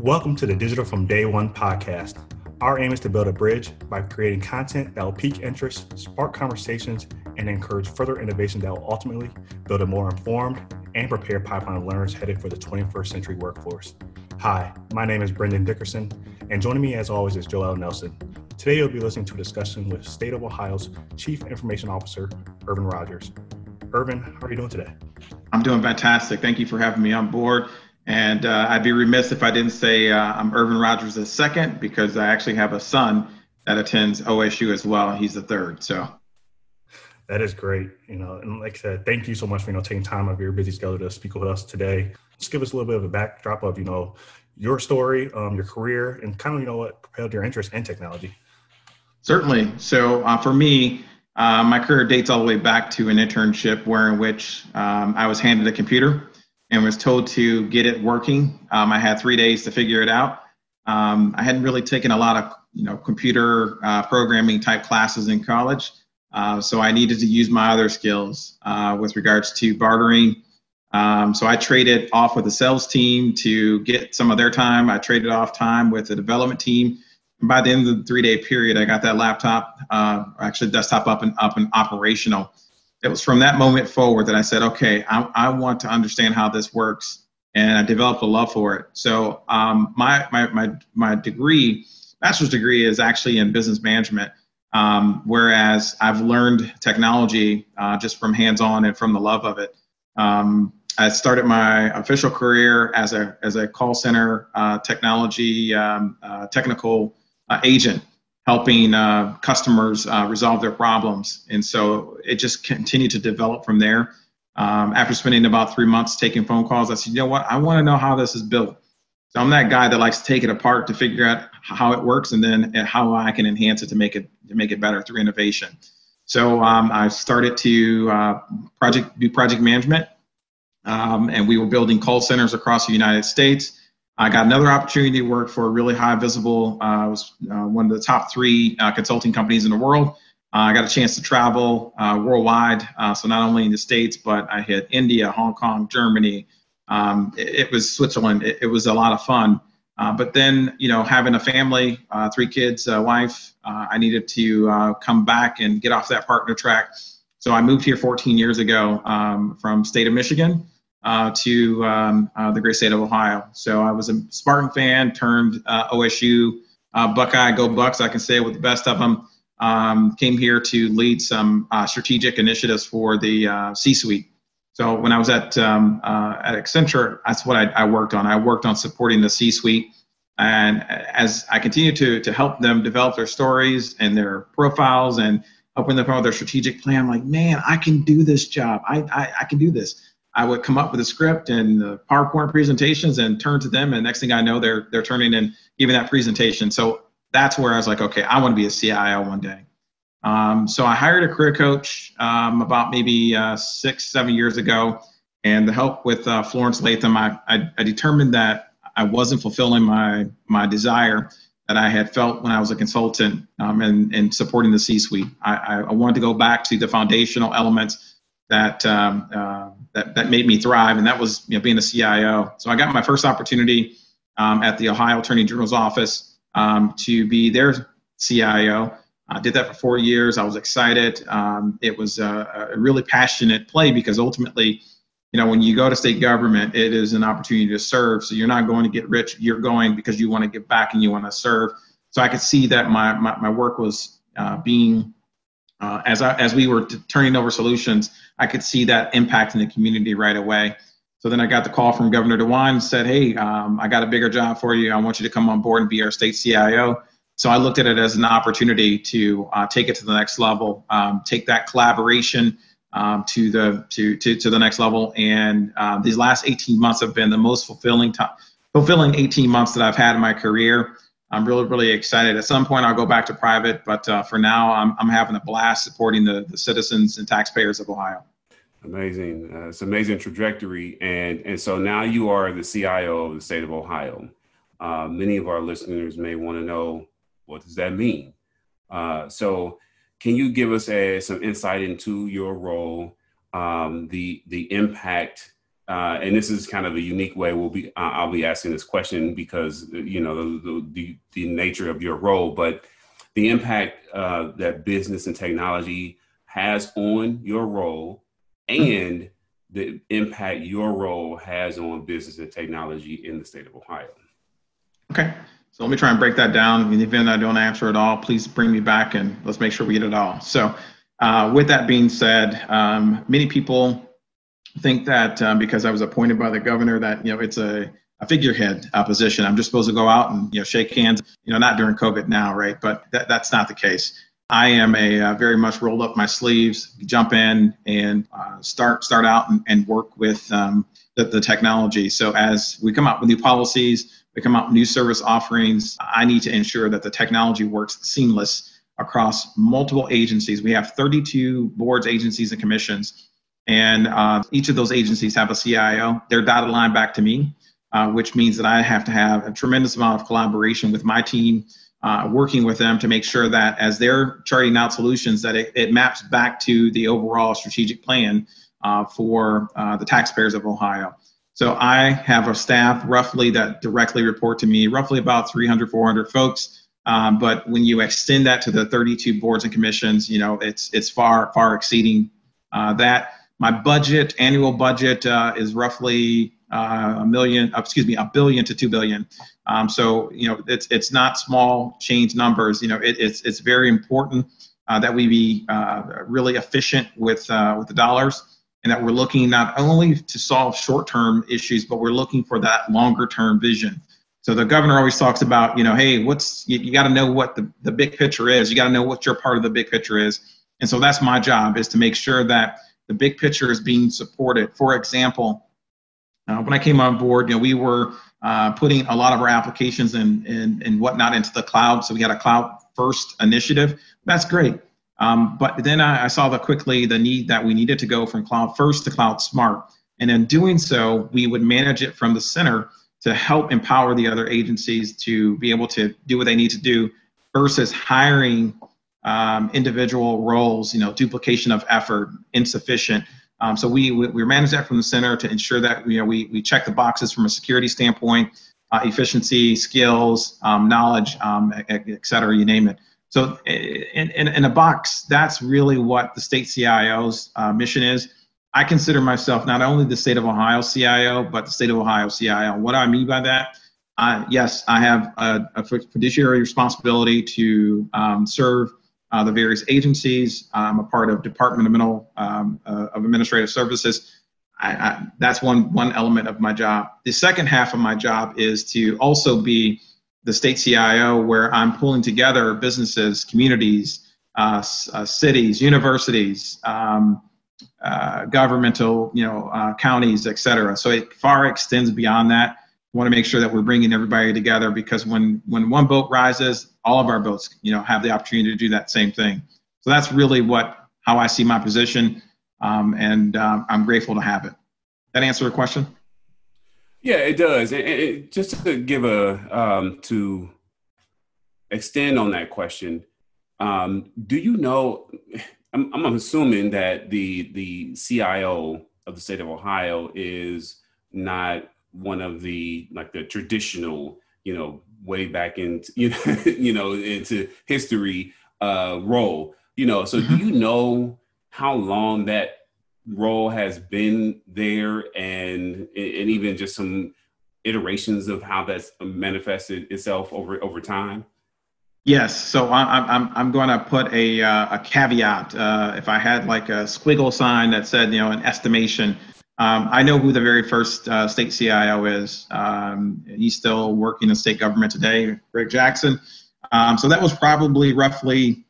Welcome to the Digital from Day One podcast. Our aim is to build a bridge by creating content that will pique interest, spark conversations, and encourage further innovation that will ultimately build a more informed and prepared pipeline of learners headed for the 21st century workforce. Hi, my name is Brendan Dickerson, and joining me as always is Joel Nelson. Today you'll be listening to a discussion with State of Ohio's Chief Information Officer, Ervan Rodgers. Ervan, how are you doing today? I'm doing fantastic. Thank you for having me on board. And uh, I'd be remiss if I didn't say uh, I'm Ervan Rodgers the second because I actually have a son that attends OSU as well. He's the third. So that is great. You know, and like I said, thank you so much for you know taking time out of your busy schedule to speak with us today. Just give us a little bit of a backdrop of you know your story, um, your career, and kind of you know what propelled your interest in technology. Certainly. So uh, for me, uh, my career dates all the way back to an internship where in which um, I was handed a computer and was told to get it working. Um, I had three days to figure it out. Um, I hadn't really taken a lot of you know computer uh, programming type classes in college, uh, so I needed to use my other skills uh, with regards to bartering. Um, so I traded off with the sales team to get some of their time. I traded off time with the development team. And by the end of the three-day period, I got that laptop, uh, actually desktop up and up and operational it was from that moment forward that I said, okay, I, I want to understand how this works. And I developed a love for it. So um, my, my, my, my degree, bachelor's degree is actually in business management. Um, whereas I've learned technology uh, just from hands-on and from the love of it. Um, I started my official career as a as a call center uh, technology um, uh, technical uh, agent helping uh, customers uh, resolve their problems. And so it just continued to develop from there. Um, after spending about three months taking phone calls, I said, you know what? I want to know how this is built. So I'm that guy that likes to take it apart to figure out how it works and then how I can enhance it to make it to make it better through innovation. So um, I started to uh, project do project management, um, and we were building call centers across the United States. I got another opportunity to work for a really high visible, uh, was uh, one of the top three uh, consulting companies in the world. Uh, I got a chance to travel uh, worldwide, uh, so not only in the States, but I hit India, Hong Kong, Germany. Um, it, it, was Switzerland. It, it, was a lot of fun. but then, you know, having a family, three kids, a wife, I needed to come back and get off that partner track. So I moved here 14 years ago um, from state of Michigan uh, to um, uh, the great state of Ohio. So I was a Spartan fan, turned uh, OSU uh, Buckeye, go Bucks. I can say with the best of them. Um, came here to lead some uh, strategic initiatives for the uh, C-suite. So when I was at um, at Accenture, that's what I, I, worked on. I worked on supporting the C-suite. And as I continue to, to help them develop their stories and their profiles and helping them with their strategic plan, I'm like, man, I can do this job. I, I, I can do this. I would come up with a script and the PowerPoint presentations and turn to them. And next thing I know, they're they're turning and giving that presentation. So that's where I was like, okay, I want to be a CIO one day. Um, so I hired a career coach um, about maybe uh, six, seven years ago, and the help with uh, Florence Latham, I, I, I, determined that I wasn't fulfilling my my desire that I had felt when I was a consultant um, and, and supporting the C-suite. I, I wanted to go back to the foundational elements that um, uh, that, that made me thrive, and that was you know, being a CIO. So I got my first opportunity um, at the Ohio Attorney General's office um, to be their CIO. I did that for four years. I was excited. Um, it was a, a, really passionate play because ultimately, you know, when you go to state government, it is an opportunity to serve. So you're not going to get rich. You're going because you want to give back and you want to serve. So I could see that my my, my work was uh, being uh, as I, as we were t- turning over solutions, I could see that impact in the community right away. So then I got the call from Governor DeWine and said, "Hey, um, I got a bigger job for you. I want you to come on board and be our state CIO." So I looked at it as an opportunity to uh, take it to the next level, um, take that collaboration um, to the to, to to the next level. And uh, these last 18 months have been the most fulfilling fulfilling 18 months that I've had in my career. I'm really, really excited. At some point, I'll go back to private, but uh, for now, I'm, I'm having a blast supporting the, the citizens and taxpayers of Ohio. Amazing. Uh, it's amazing trajectory. And, and so now you are the CIO of the state of Ohio. Uh, many of our listeners may want to know what does that mean? Uh, so can you give us a, some insight into your role, um, the, the impact uh, and this is kind of a unique way we'll be I'll be asking this question because you know the the, the nature of your role, but the impact uh, that business and technology has on your role and the impact your role has on business and technology in the state of Ohio. Okay. So let me try and break that down. In the event I don't answer it all, please bring me back and let's make sure we get it all. So, uh, with that being said, um, many people think that um, because I was appointed by the governor, that you know it's a, a figurehead position. I'm just supposed to go out and you know shake hands. You know, not during COVID now, right? But that, that's not the case. I am a uh, very much rolled up my sleeves, jump in and uh, start start out and, and work with um, the, the technology. So as we come out with new policies, we come out with new service offerings. I need to ensure that the technology works seamless across multiple agencies. We have 32 boards, agencies, and commissions, and uh, each of those agencies have a CIO. They're dotted line back to me, uh, which means that I have to have a tremendous amount of collaboration with my team uh, working with them to make sure that as they're charting out solutions that it, it maps back to the overall strategic plan uh, for uh, the taxpayers of ohio. So i have a staff roughly that directly report to me roughly about 300 400 folks. Um, but when you extend that to the 32 boards and commissions you know it's it's far far exceeding uh, that my budget annual budget uh, is roughly uh, a million, uh, excuse me, a billion to two billion. Um, so you know, it's it's not small change numbers. You know, it, it's it's very important uh, that we be uh, really efficient with uh, with the dollars, and that we're looking not only to solve short-term issues, but we're looking for that longer-term vision. So the governor always talks about, you know, hey, what's you, you got to know what the, the big picture is. You got to know what your part of the big picture is. And so that's my job is to make sure that the big picture is being supported. For example, uh, when I came on board, you know, we were uh, putting a lot of our applications and, and, and whatnot into the cloud. So we had a cloud first initiative. That's great. Um, but then I, I, saw the quickly the need that we needed to go from cloud first to cloud smart. And in doing so, we would manage it from the center to help empower the other agencies to be able to do what they need to do versus hiring um, individual roles, you know, duplication of effort, insufficient. Um, so we, we, we manage that from the center to ensure that you know we, we check the boxes from a security standpoint, uh, efficiency, skills, um, knowledge, um, et, et, cetera, you name it. So in, in, in, a box, that's really what the state CIO's uh, mission is. I consider myself not only the state of Ohio CIO, but the state of Ohio CIO. What do I mean by that? Uh, yes, I have a, a fiduciary responsibility to um, serve uh, the various agencies. I'm a part of Departmental um, uh, of Administrative Services. I, I, that's one one element of my job. The second half of my job is to also be the state CIO, where I'm pulling together businesses, communities, uh, uh cities, universities, um, uh, governmental, you know, uh, counties, et cetera. So it far extends beyond that want to make sure that we're bringing everybody together because when when one boat rises, all of our boats, you know, have the opportunity to do that same thing. So that's really what how I see my position, um, and um, I'm grateful to have it. That answer the question? Yeah, it does. And, and just to give a um, to extend on that question, um, do you know? I'm, I'm assuming that the the CIO of the state of Ohio is not one of the like the traditional, you know, way back into you know, you know into history uh, role. You know, so mm-hmm. do you know how long that role has been there, and and even just some iterations of how that's manifested itself over over time? Yes. So I'm I'm I'm going to put a uh, a caveat. Uh, if I had like a squiggle sign that said you know an estimation, um, I know who the very first uh, state CIO is. Um, he's still working in state government today, Greg Jackson. Um, so that was probably roughly,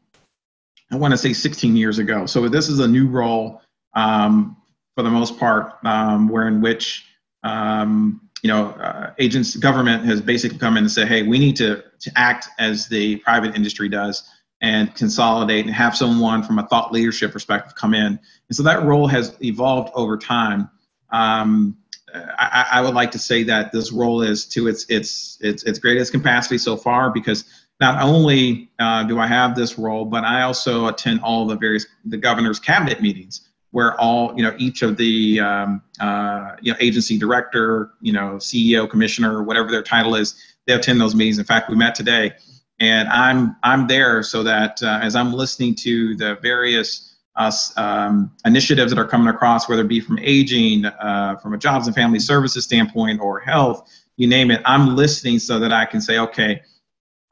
I want to say 16 years ago. So this is a new role um, for the most part, um, where in which um, you know uh, agents, government has basically come in and say, hey, we need to to act as the private industry does and consolidate and have someone from a thought leadership perspective come in. And so that role has evolved over time. Um, I, I, would like to say that this role is to its its its its greatest capacity so far because not only uh, do I have this role, but I also attend all the various the governor's cabinet meetings. where all you know each of the um, uh, you know agency director, you know CEO, commissioner, whatever their title is, they attend those meetings. In fact, we met today, and I'm I'm there so that uh, as I'm listening to the various uh, um, initiatives that are coming across, whether it be from aging, uh, from a jobs and family services standpoint, or health, you name it, I'm listening so that I can say, okay,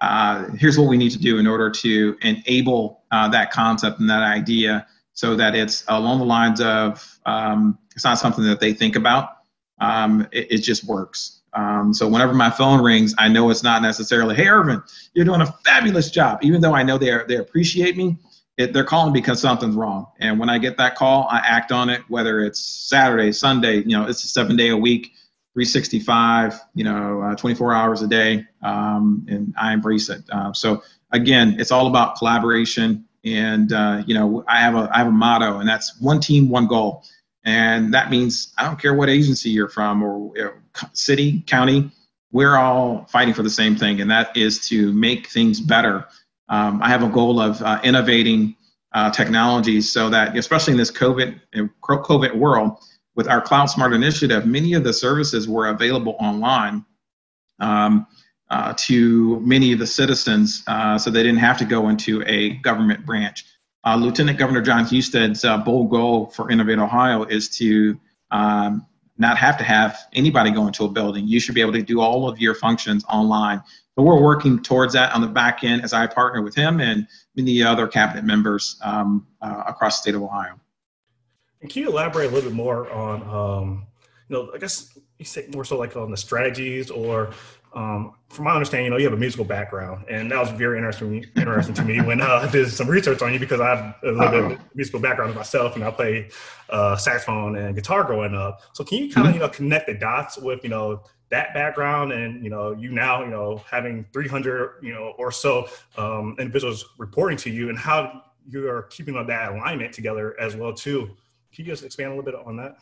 uh, here's what we need to do in order to enable uh, that concept and that idea so that it's along the lines of um, it's not something that they think about. Um, it, it, just works. Um, so whenever my phone rings, I know it's not necessarily, "Hey, Ervan, you're doing a fabulous job." Even though I know they they appreciate me, it, they're calling because something's wrong. And when I get that call, I act on it. Whether it's Saturday, Sunday, you know, it's a seven day a week, 365, you know, uh, 24 hours a day, um, and I embrace it. Uh, so again, it's all about collaboration and uh, you know, I have a I have a motto, and that's one team, one goal. And that means I don't care what agency you're from or you know, city, county, we're all fighting for the same thing, and that is to make things better. Um, I have a goal of uh, innovating uh, technologies so that, especially in this COVID COVID world, with our Cloud Smart initiative, many of the services were available online. Um, uh, to many of the citizens uh, so they didn't have to go into a government branch. Uh, Lieutenant Governor Jon Husted's bold goal for Innovate Ohio is to um, not have to have anybody go into a building. You should be able to do all of your functions online. But we're working towards that on the back end as I partner with him and many other cabinet members um, uh, across the state of Ohio. And can you elaborate a little bit more on, um, you know, I guess you say more so like on the strategies or um, from my understanding, you know, you have a musical background, and that was very interesting, interesting to me when uh, I did some research on you because I have a little bit of musical background myself, and I play uh, saxophone and guitar growing up. So, can you kind of, mm-hmm. you know, connect the dots with, you know, that background, and you know, you now, you know, having 300, you know, or so um, individuals reporting to you, and how you are keeping that alignment together as well too. Can you just expand a little bit on that?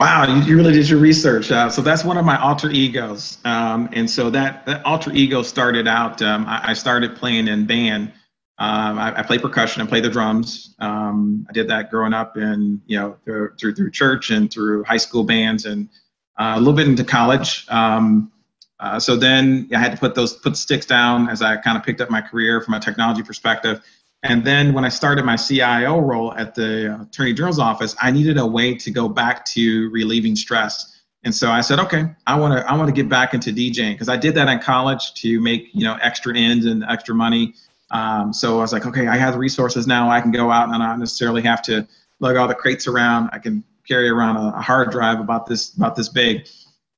Wow, you, you really did your research. Uh, so that's one of my alter egos. Um, and so that, that alter ego started out, um, I, I, started playing in band. Um, I, I play percussion and play the drums. Um, I did that growing up and, you know, through, through, through church and through high school bands and uh, a little bit into college. Um, uh, so then I had to put those, put sticks down as I kind of picked up my career from a technology perspective. And then when I started my CIO role at the Attorney General's office, I needed a way to go back to relieving stress. And so I said, okay, I want to I want to get back into DJing because I did that in college to make you know extra ends and extra money. Um, so I was like, okay, I have resources now. I can go out and I don't necessarily have to lug all the crates around. I can carry around a, a hard drive about this about this big.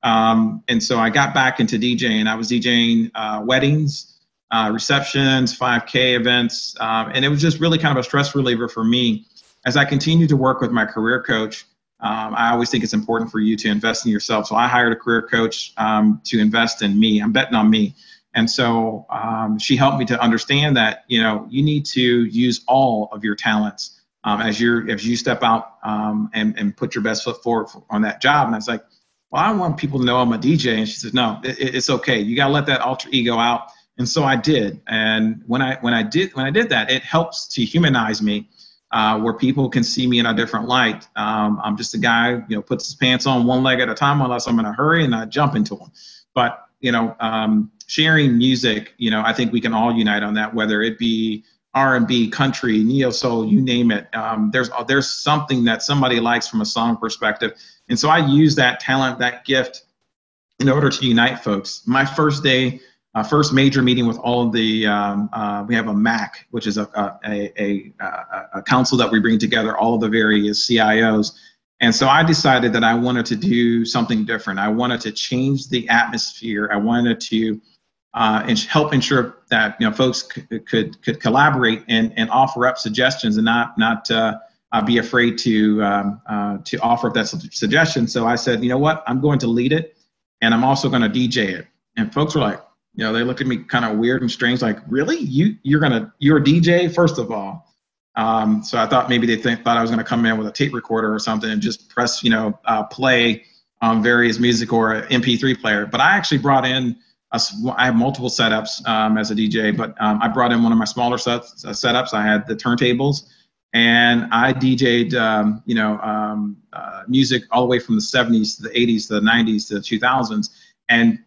Um, and so I got back into DJing. I was DJing uh, weddings uh, receptions, 5K events, um, and it was just really kind of a stress reliever for me. As I continue to work with my career coach, um, I always think it's important for you to invest in yourself. So I hired a career coach um, to invest in me. I'm betting on me. And so um, she helped me to understand that you know you need to use all of your talents um, as you as you step out um, and, and put your best foot forward for, on that job. And I was like, well, I want people to know I'm a DJ. And she said, no, it, it's okay. You got to let that alter ego out and so I did. And when I when I did when I did that, it helps to humanize me, uh, where people can see me in a different light. Um, I'm just a guy, you know, puts his pants on one leg at a time, unless I'm in a hurry and I jump into them. But you know, um, sharing music, you know, I think we can all unite on that, whether it be R&B, country, neo soul, you name it. Um, there's there's something that somebody likes from a song perspective, and so I use that talent, that gift, in order to unite folks. My first day uh, first major meeting with all of the, um, uh, we have a MAC, which is a, a, a, a, council that we bring together all of the various CIOs. And so I decided that I wanted to do something different. I wanted to change the atmosphere. I wanted to uh, help ensure that you know folks could could, could collaborate and, and offer up suggestions and not not uh, uh, be afraid to um, uh, to offer up that suggestion. So I said, you know what, I'm going to lead it, and I'm also going to DJ it. And folks were like, you know, they looked at me kind of weird and strange, like, really? You you're gonna you're a DJ first of all. Um, so I thought maybe they think, thought I was gonna come in with a tape recorder or something and just press, you know, uh, play on various music or an MP3 player. But I actually brought in a, I have multiple setups um, as a DJ, but um, I brought in one of my smaller sets, uh, setups. I had the turntables. and I DJ'd, um, you know, um, uh, music all the way from the 70s to the 80s to the 90s to the 2000s, and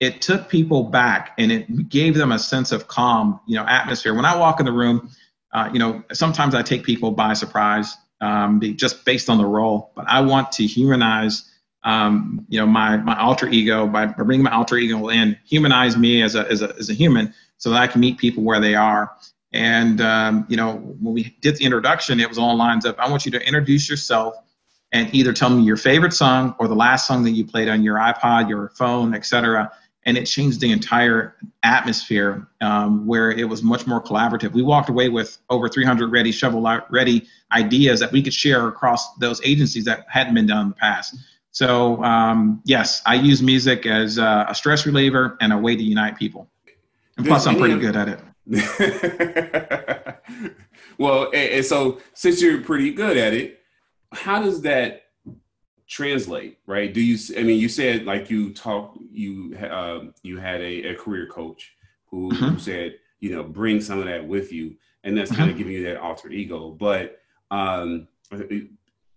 it took people back and it gave them a sense of calm, you know, atmosphere. When I walk in the room, uh, you know, sometimes I take people by surprise, um, just based on the role. But I want to humanize, um, you know, my my alter ego by, bringing my alter ego in, humanize me as a as a as a human, so that I can meet people where they are. And um, you know, when we did the introduction, it was all lines up. I want you to introduce yourself and either tell me your favorite song or the last song that you played on your iPod, your phone, etc and it changed the entire atmosphere um, where it was much more collaborative. We walked away with over 300 ready, shovel ready ideas that we could share across those agencies that hadn't been done in the past. So um, yes, I use music as a, a, stress reliever and a way to unite people. And plus, I'm pretty good at it. well, and, and so since you're pretty good at it, how does that translate right do you i mean you said like you talk you uh, you had a, a career coach who, mm-hmm. who, said you know bring some of that with you and that's mm-hmm. kind of giving you that alter ego but um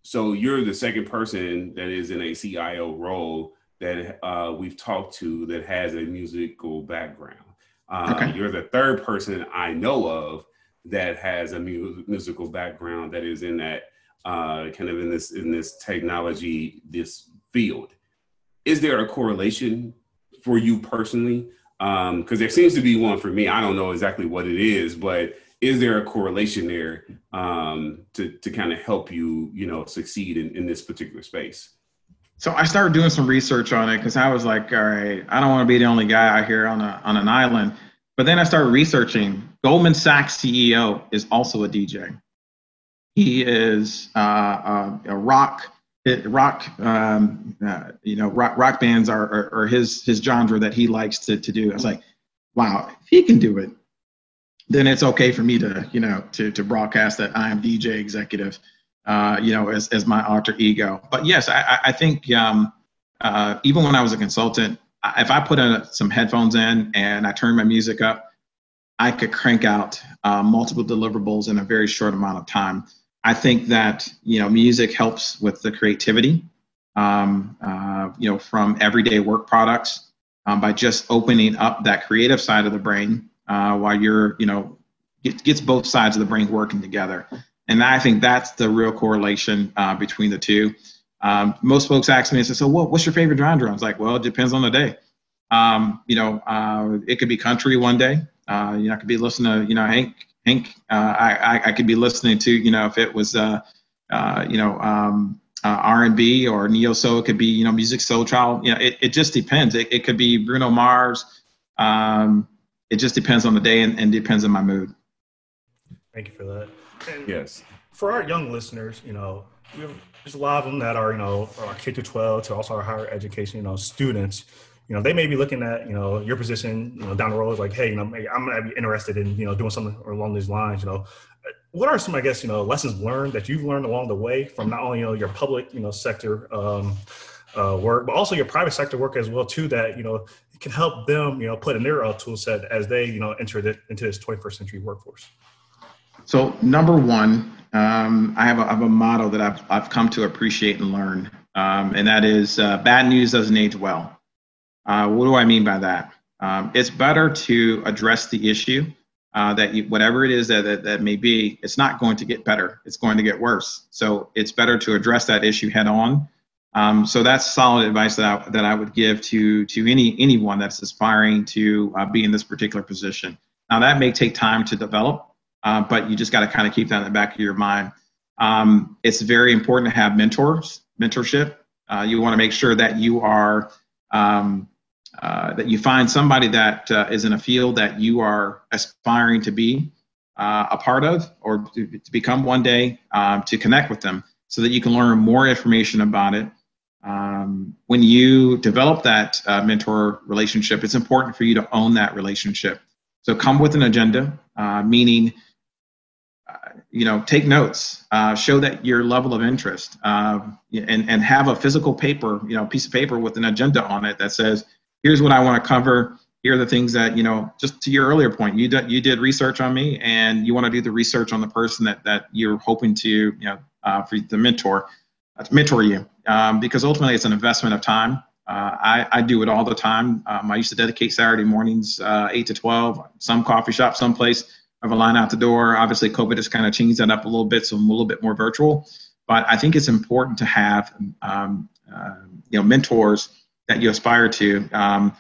so you're the second person that is in a cio role that uh, we've talked to that has a musical background uh, okay. you're the third person i know of that has a mu- musical background that is in that uh, kind of in this in this technology this field. Is there a correlation for you personally? Because um, there seems to be one for me. I don't know exactly what it is, but is there a correlation there um, to to kind of help you, you know, succeed in, in this particular space? So I started doing some research on it because I was like, all right, I don't want to be the only guy out here on a on an island. But then I started researching. Goldman Sachs CEO is also a DJ. He is uh, uh, a rock rock um, uh, you know rock, rock bands are, are, are, his his genre that he likes to, to do. I was like, wow, if he can do it, then it's okay for me to you know to to broadcast that I am DJ executive, uh, you know, as as my alter ego. But yes, I I think um, uh, even when I was a consultant, if I put in some headphones in and I turn my music up, I could crank out uh, multiple deliverables in a very short amount of time. I think that you know music helps with the creativity, um, uh, you know, from everyday work products um, by just opening up that creative side of the brain uh, while you're you know get, gets both sides of the brain working together. And I think that's the real correlation uh, between the two. Um, most folks ask me and say, "So, what, what's your favorite genre?" I was like, "Well, it depends on the day. Um, you know, uh, it could be country one day. Uh, you know, I could be listening to you know Hank Hank. Uh, I, I could be listening to, you know, if it was, uh, uh, you know, um, R&B or neo soul, it could be, you know, Musiq Soulchild. You know, it, it just depends. It, it could be Bruno Mars. Um, it just depends on the day and, and depends on my mood. Thank you for that. And yes. For our young listeners, you know, there's a lot of them that are, you know, our K through 12 to also our higher education, you know, students you know, they may be looking at, you know, your position, you know, down the road is like, hey, you know, I'm gonna be interested in, you know, doing something along these lines, you know. What are some, I guess, you know, lessons learned that you've learned along the way from not only, you know, your public, you know, sector um, uh, work, but also your private sector work as well, too, that, you know, can help them, you know, put in their uh, tool set as they, you know, enter the, into this 21st century workforce? So number one, um, I, have a, I have a model that I've, I've come to appreciate and learn, um, and that is uh, bad news doesn't age well. Uh, what do I mean by that? Um, it's better to address the issue uh, that you, whatever it is that, that, that may be, it's not going to get better. It's going to get worse. So it's better to address that issue head on. Um, so that's solid advice that I, that I would give to to any anyone that's aspiring to uh, be in this particular position. Now that may take time to develop, uh, but you just got to kind of keep that in the back of your mind. Um, it's very important to have mentors, mentorship. Uh, you want to make sure that you are um, uh, that you find somebody that uh, is in a field that you are aspiring to be uh, a part of or to, to become one day um, to connect with them so that you can learn more information about it. Um, when you develop that uh, mentor relationship it's important for you to own that relationship. So come with an agenda uh, meaning you know take notes uh, show that your level of interest uh, and, and have a physical paper you know piece of paper with an agenda on it that says here's what I want to cover. here are the things that you know just to your earlier point you did you did research on me and you want to do the research on the person that that you're hoping to you know uh, for the mentor uh, mentor you. Um, because ultimately it's an investment of time. Uh, I, I do it all the time. Um, i used to dedicate saturday mornings uh, 8 to 12 some coffee shop someplace Have a line out the door obviously covid has kind of changed that up a little bit so i'm a little bit more virtual but i think it's important to have um, uh, you know mentors that you aspire to um,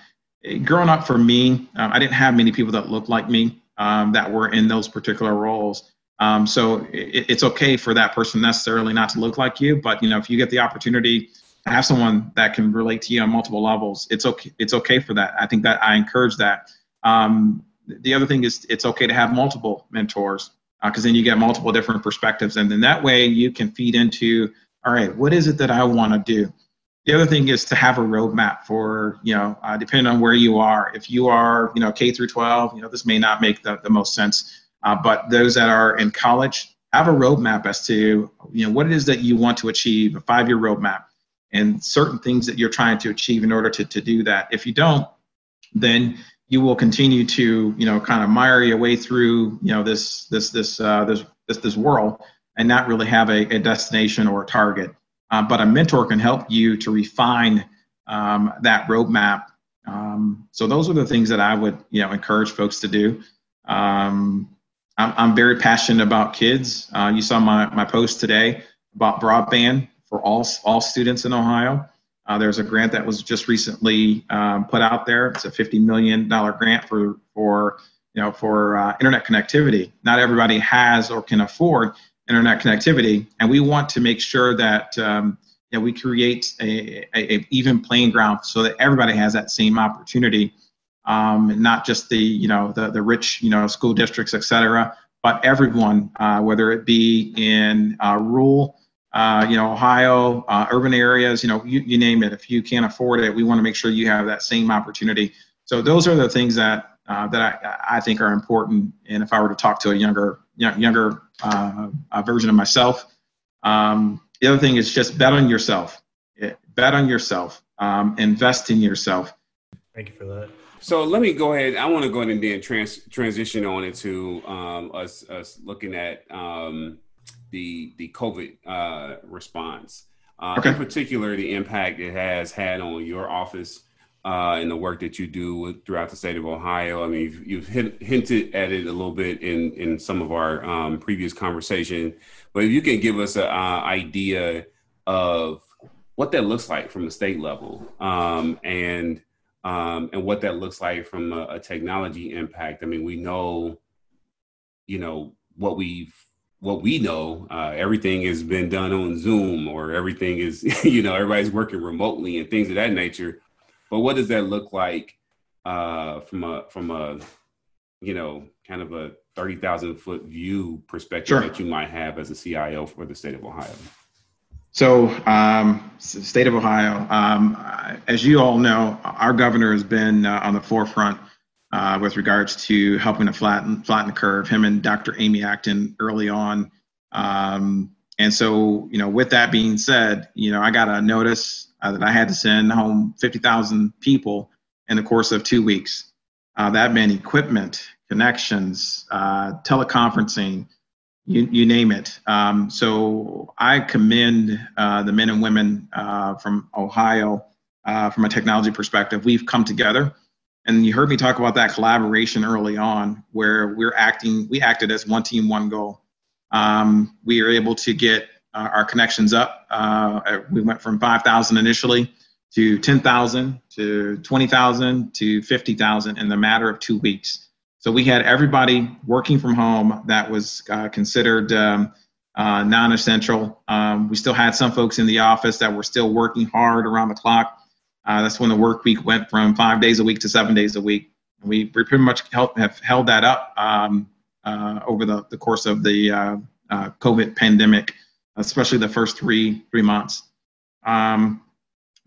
growing up for me, um, I didn't have many people that looked like me um, that were in those particular roles. Um, so it, it's okay for that person necessarily not to look like you, but you know if you get the opportunity to have someone that can relate to you on multiple levels, it's okay. It's okay for that. I think that I encourage that. Um, the other thing is it's okay to have multiple mentors because uh, then you get multiple different perspectives, and then that way you can feed into all right, what is it that I want to do? The other thing is to have a roadmap for, you know, uh, depending on where you are. If you are, you know, K through 12, you know, this may not make the, the most sense. Uh, but those that are in college, have a roadmap as to, you know, what it is that you want to achieve, a five-year roadmap, and certain things that you're trying to achieve in order to, to do that. If you don't, then you will continue to, you know, kind of mire your way through, you know, this this this uh, this this this world and not really have a, a destination or a target. Uh, but a mentor can help you to refine um, that roadmap. Um, so those are the things that I would, you know, encourage folks to do. Um, I'm, I'm, very passionate about kids. Uh, you saw my, my post today about broadband for all, all students in Ohio. Uh, there's a grant that was just recently um, put out there. It's a $50 million grant for, for you know, for uh, internet connectivity. Not everybody has or can afford internet connectivity, and we want to make sure that um, you know, we create a, a, a, even playing ground so that everybody has that same opportunity, um, not just the you know the the rich you know school districts, et cetera, but everyone, uh, whether it be in uh, rural. Uh, you know, Ohio, uh, urban areas, you know, you, you name it. If you can't afford it, we want to make sure you have that same opportunity. So those are the things that uh, that I, I think are important. And if I were to talk to a younger younger uh, version of myself. Um, the other thing is just bet on yourself. Bet on yourself. Um, invest in yourself. Thank you for that. So let me go ahead. I want to go ahead and then trans- transition on into um, us us looking at um, the the COVID uh, response. Uh, okay. In particular, the impact it has had on your office uh, and the work that you do throughout the state of Ohio. I mean, you've, you've hint, hinted at it a little bit in in some of our um, previous conversation, but if you can give us an idea of what that looks like from the state level, um, and um, and what that looks like from a, a technology impact. I mean, we know, you know, what we've what we know, uh, everything has been done on Zoom or everything is, you know, everybody's working remotely and things of that nature. But what does that look like uh, from a from a you know kind of a thirty thousand foot view perspective sure. that you might have as a CIO for the state of Ohio? So, um, state of Ohio, um, as you all know, our governor has been uh, on the forefront uh, with regards to helping to flatten flatten the curve. Him and Dr. Amy Acton early on. Um, and so, you know, with that being said, you know, I got a notice uh, that I had to send home 50,000 people in the course of two weeks. Uh, that meant equipment, connections, uh, teleconferencing, you, you name it. Um, so I commend uh, the men and women uh, from Ohio from a technology perspective. We've come together. And you heard me talk about that collaboration early on, where we're acting, we acted as one team, one goal. Um, we were able to get uh, our connections up. Uh, we went from 5,000 initially to 10,000 to 20,000 to 50,000 in the matter of two weeks. So we had everybody working from home that was uh, considered um, uh, non-essential. Um, we still had some folks in the office that were still working hard around the clock. Uh, that's when the work week went from five days a week to seven days a week. We pretty much have held that up um, uh, over the, the course of the COVID pandemic especially the first three three months. Um,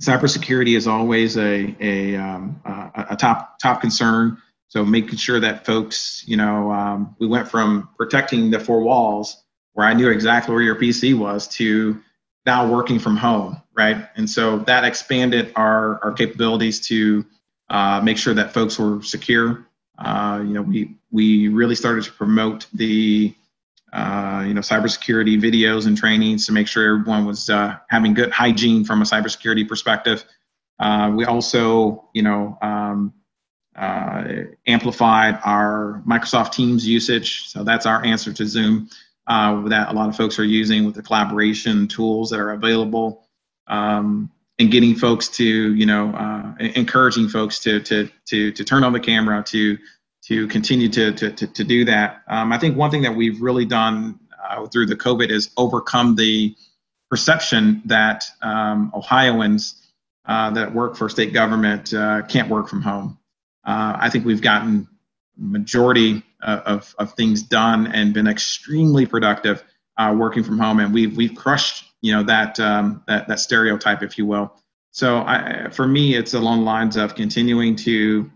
cybersecurity is always a a, um, a, top top concern. So making sure that folks, you know, um, we went from protecting the four walls where I knew exactly where your PC was to now working from home, right? And so that expanded our our capabilities to uh, make sure that folks were secure. Uh, you know, we we really started to promote the uh, you know cybersecurity videos and trainings to make sure everyone was uh, having good hygiene from a cybersecurity perspective. Uh, we also, you know, um, uh, amplified our Microsoft Teams usage. So that's our answer to Zoom that a lot of folks are using with the collaboration tools that are available. Um, and getting folks to, you know, uh, encouraging folks to, to, to, to turn on the camera, to, to continue to, to, to, do that. Um, I think one thing that we've really done uh, through the COVID is overcome the perception that um, Ohioans uh, that work for state government uh, can't work from home. Uh, I think we've gotten majority uh, of, of things done and been extremely productive uh, working from home, and we've we've crushed you know that um, that that stereotype, if you will. So I, for me, it's along lines of continuing to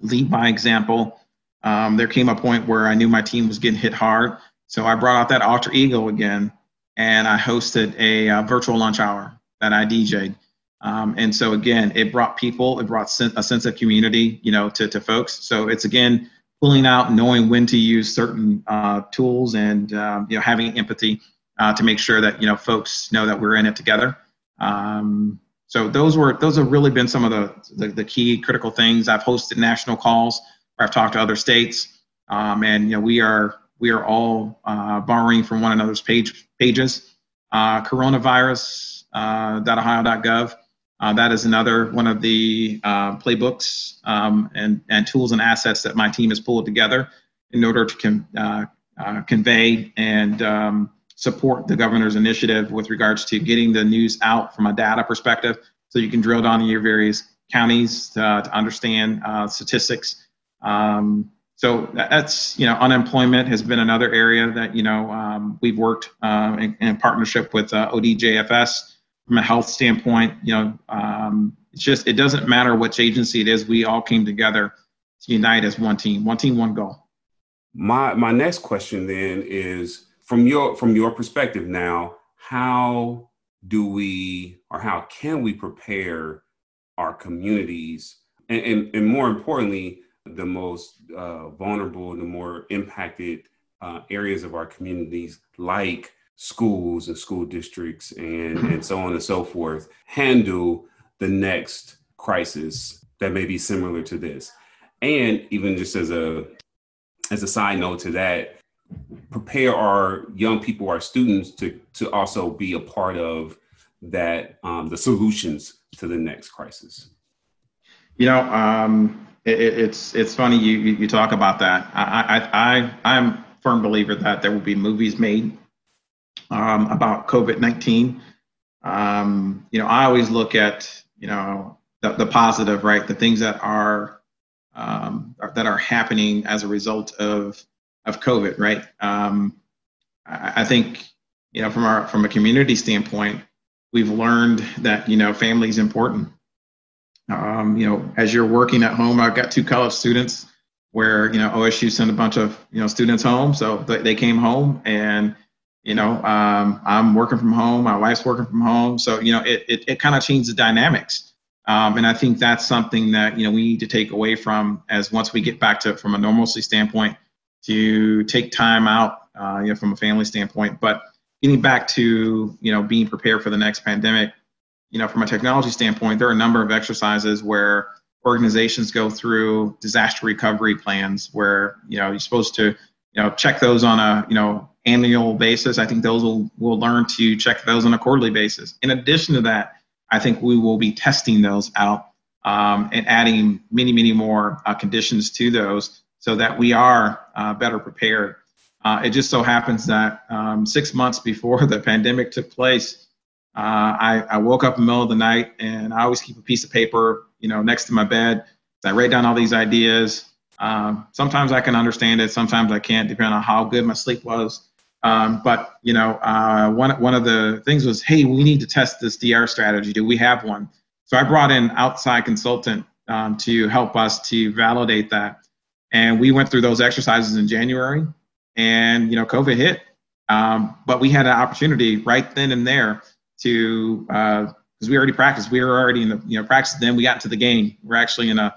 lead by example. Um, there came a point where I knew my team was getting hit hard, so I brought out that alter ego again, and I hosted a uh, virtual lunch hour that I DJ'd. Um, and so again, it brought people, it brought a sense of community, you know, to, to folks. So it's again pulling out, knowing when to use certain uh, tools, and um, you know, having empathy uh, to make sure that you know folks know that we're in it together. Um, so those were those have really been some of the, the, the key critical things. I've hosted national calls where I've talked to other states, um, and you know we are we are all uh, borrowing from one another's page pages. Uh, coronavirus.ohio.gov. Uh, uh, that is another one of the uh, playbooks um, and, and tools and assets that my team has pulled together in order to uh, uh, convey and um, support the governor's initiative with regards to getting the news out from a data perspective so you can drill down in your various counties to, to understand uh, statistics. Um, so that's, you know, unemployment has been another area that, you know, um, we've worked uh, in, in, partnership with ODJFS from a health standpoint, you know, um, it's just it doesn't matter which agency it is. We all came together to unite as one team, one team, one goal. My my next question then is from your from your perspective now, how do we or how can we prepare our communities and, and, and more importantly, the most uh, vulnerable, the more impacted uh, areas of our communities, like schools and school districts and, mm-hmm. and so on and so forth handle the next crisis that may be similar to this. And even just as a as a side note to that prepare our young people our students to to also be a part of that um, the solutions to the next crisis. You know um, it, it's it's funny you you talk about that. I, I i i'm firm believer that there will be movies made um, about COVID 19. Um, you know, I always look at, you know, the, the positive, right? The things that are, um, that are happening as a result of, of COVID, right? Um, I, I think, you know, from our, from a community standpoint, we've learned that, you know, family is important. Um, you know, as you're working at home, I've got two college students where, you know, OSU sent a bunch of, you know, students home. So they came home and, you know um, i'm working from home my wife's working from home. So you know it, it, it kind of changes the dynamics. Um, and i think that's something that you know we need to take away from as once we get back to from a normalcy standpoint to take time out uh, you know from a family standpoint. But getting back to you know being prepared for the next pandemic you know from a technology standpoint there are a number of exercises where organizations go through disaster recovery plans where you know you're supposed to you know check those on a you know annual basis. I think those will will learn to check those on a quarterly basis. In addition to that, I think we will be testing those out um, and adding many many more uh, conditions to those so that we are uh, better prepared. Uh, it just so happens that um, six months before the pandemic took place, uh, I, I, woke up in the middle of the night and I always keep a piece of paper, you know, next to my bed. I write down all these ideas. Um, sometimes I can understand it, sometimes I can't, depending on how good my sleep was. Um, but you know, uh, one one of the things was, hey, we need to test this DR strategy. Do we have one? So I brought in outside consultant um, to help us to validate that, and we went through those exercises in January, and you know, COVID hit, um, but we had an opportunity right then and there to uh, because we already practiced. We were already in the you know practice. Then we got to the game. We're actually in a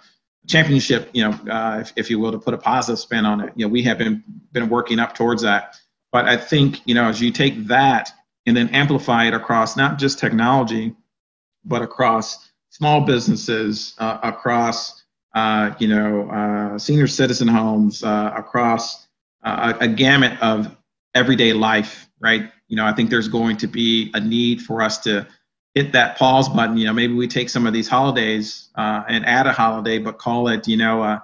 championship, you know, uh, if, if you will, to put a positive spin on it. You know, we have been been working up towards that. But I think you know, as you take that and then amplify it across not just technology, but across small businesses, uh, across uh, you know uh, senior citizen homes, uh, across uh, a, a gamut of everyday life, right? You know, I think there's going to be a need for us to hit that pause button. You know, maybe we take some of these holidays uh, and add a holiday, but call it, you know, a,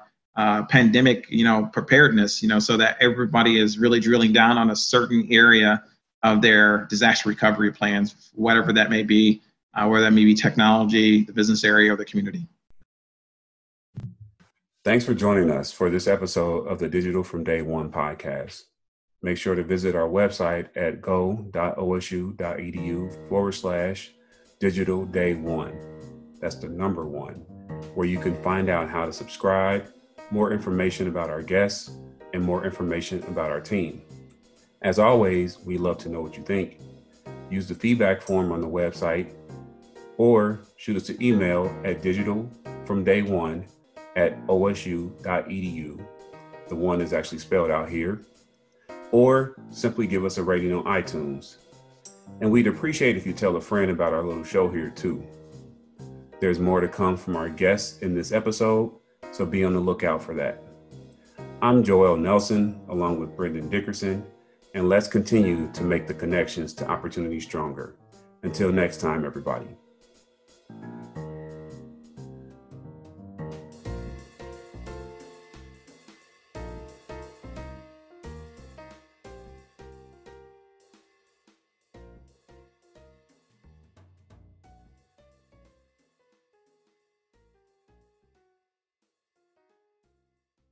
pandemic, you know, preparedness. You know, so that everybody is really drilling down on a certain area of their disaster recovery plans, whatever that may be, uh, whether that may be technology, the business area, or the community. Thanks for joining us for this episode of the Digital from Day One podcast. Make sure to visit our website at go.osu.edu forward slash digital day one. That's the number one, where you can find out how to subscribe, more information about our guests, and more information about our team. As always, we love to know what you think. Use the feedback form on the website or shoot us an email at digital from day one at osu.edu. The one is actually spelled out here. Or simply give us a rating on iTunes. And we'd appreciate if you tell a friend about our little show here too. There's more to come from our guests in this episode, so be on the lookout for that. I'm Joel Nelson, along with Brendan Dickerson, and let's continue to make the connections to opportunity stronger. Until next time, everybody.